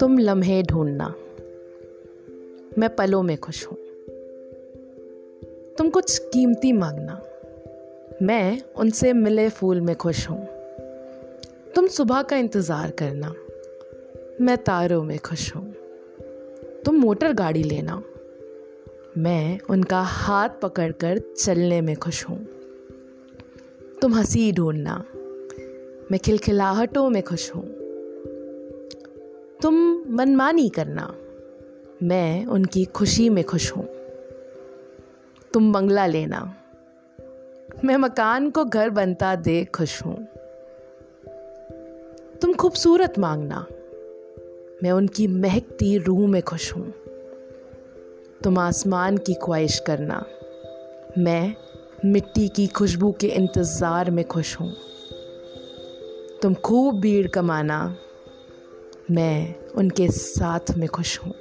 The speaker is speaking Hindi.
तुम लम्हे ढूंढना। मैं पलों में खुश हूँ। तुम कुछ कीमती मांगना। मैं उनसे मिले फूल में खुश हूँ। तुम सुबह का इंतज़ार करना। मैं तारों में खुश हूँ। तुम मोटर गाड़ी लेना। मैं उनका हाथ पकड़कर चलने में खुश हूँ। तुम हँसी ढूंढना। मैं खिलखिलाहटों में खुश हूँ। तुम मनमानी करना, मैं उनकी खुशी में खुश हूँ। तुम बंगला लेना, मैं मकान को घर बनता दे खुश हूँ। तुम खूबसूरत मांगना, मैं उनकी महकती रूह में खुश हूँ। तुम आसमान की ख्वाहिश करना, मैं मिट्टी की खुशबू के इंतज़ार में खुश हूँ। तुम खूब भीड़ कमाना। मैं उनके साथ में खुश हूँ।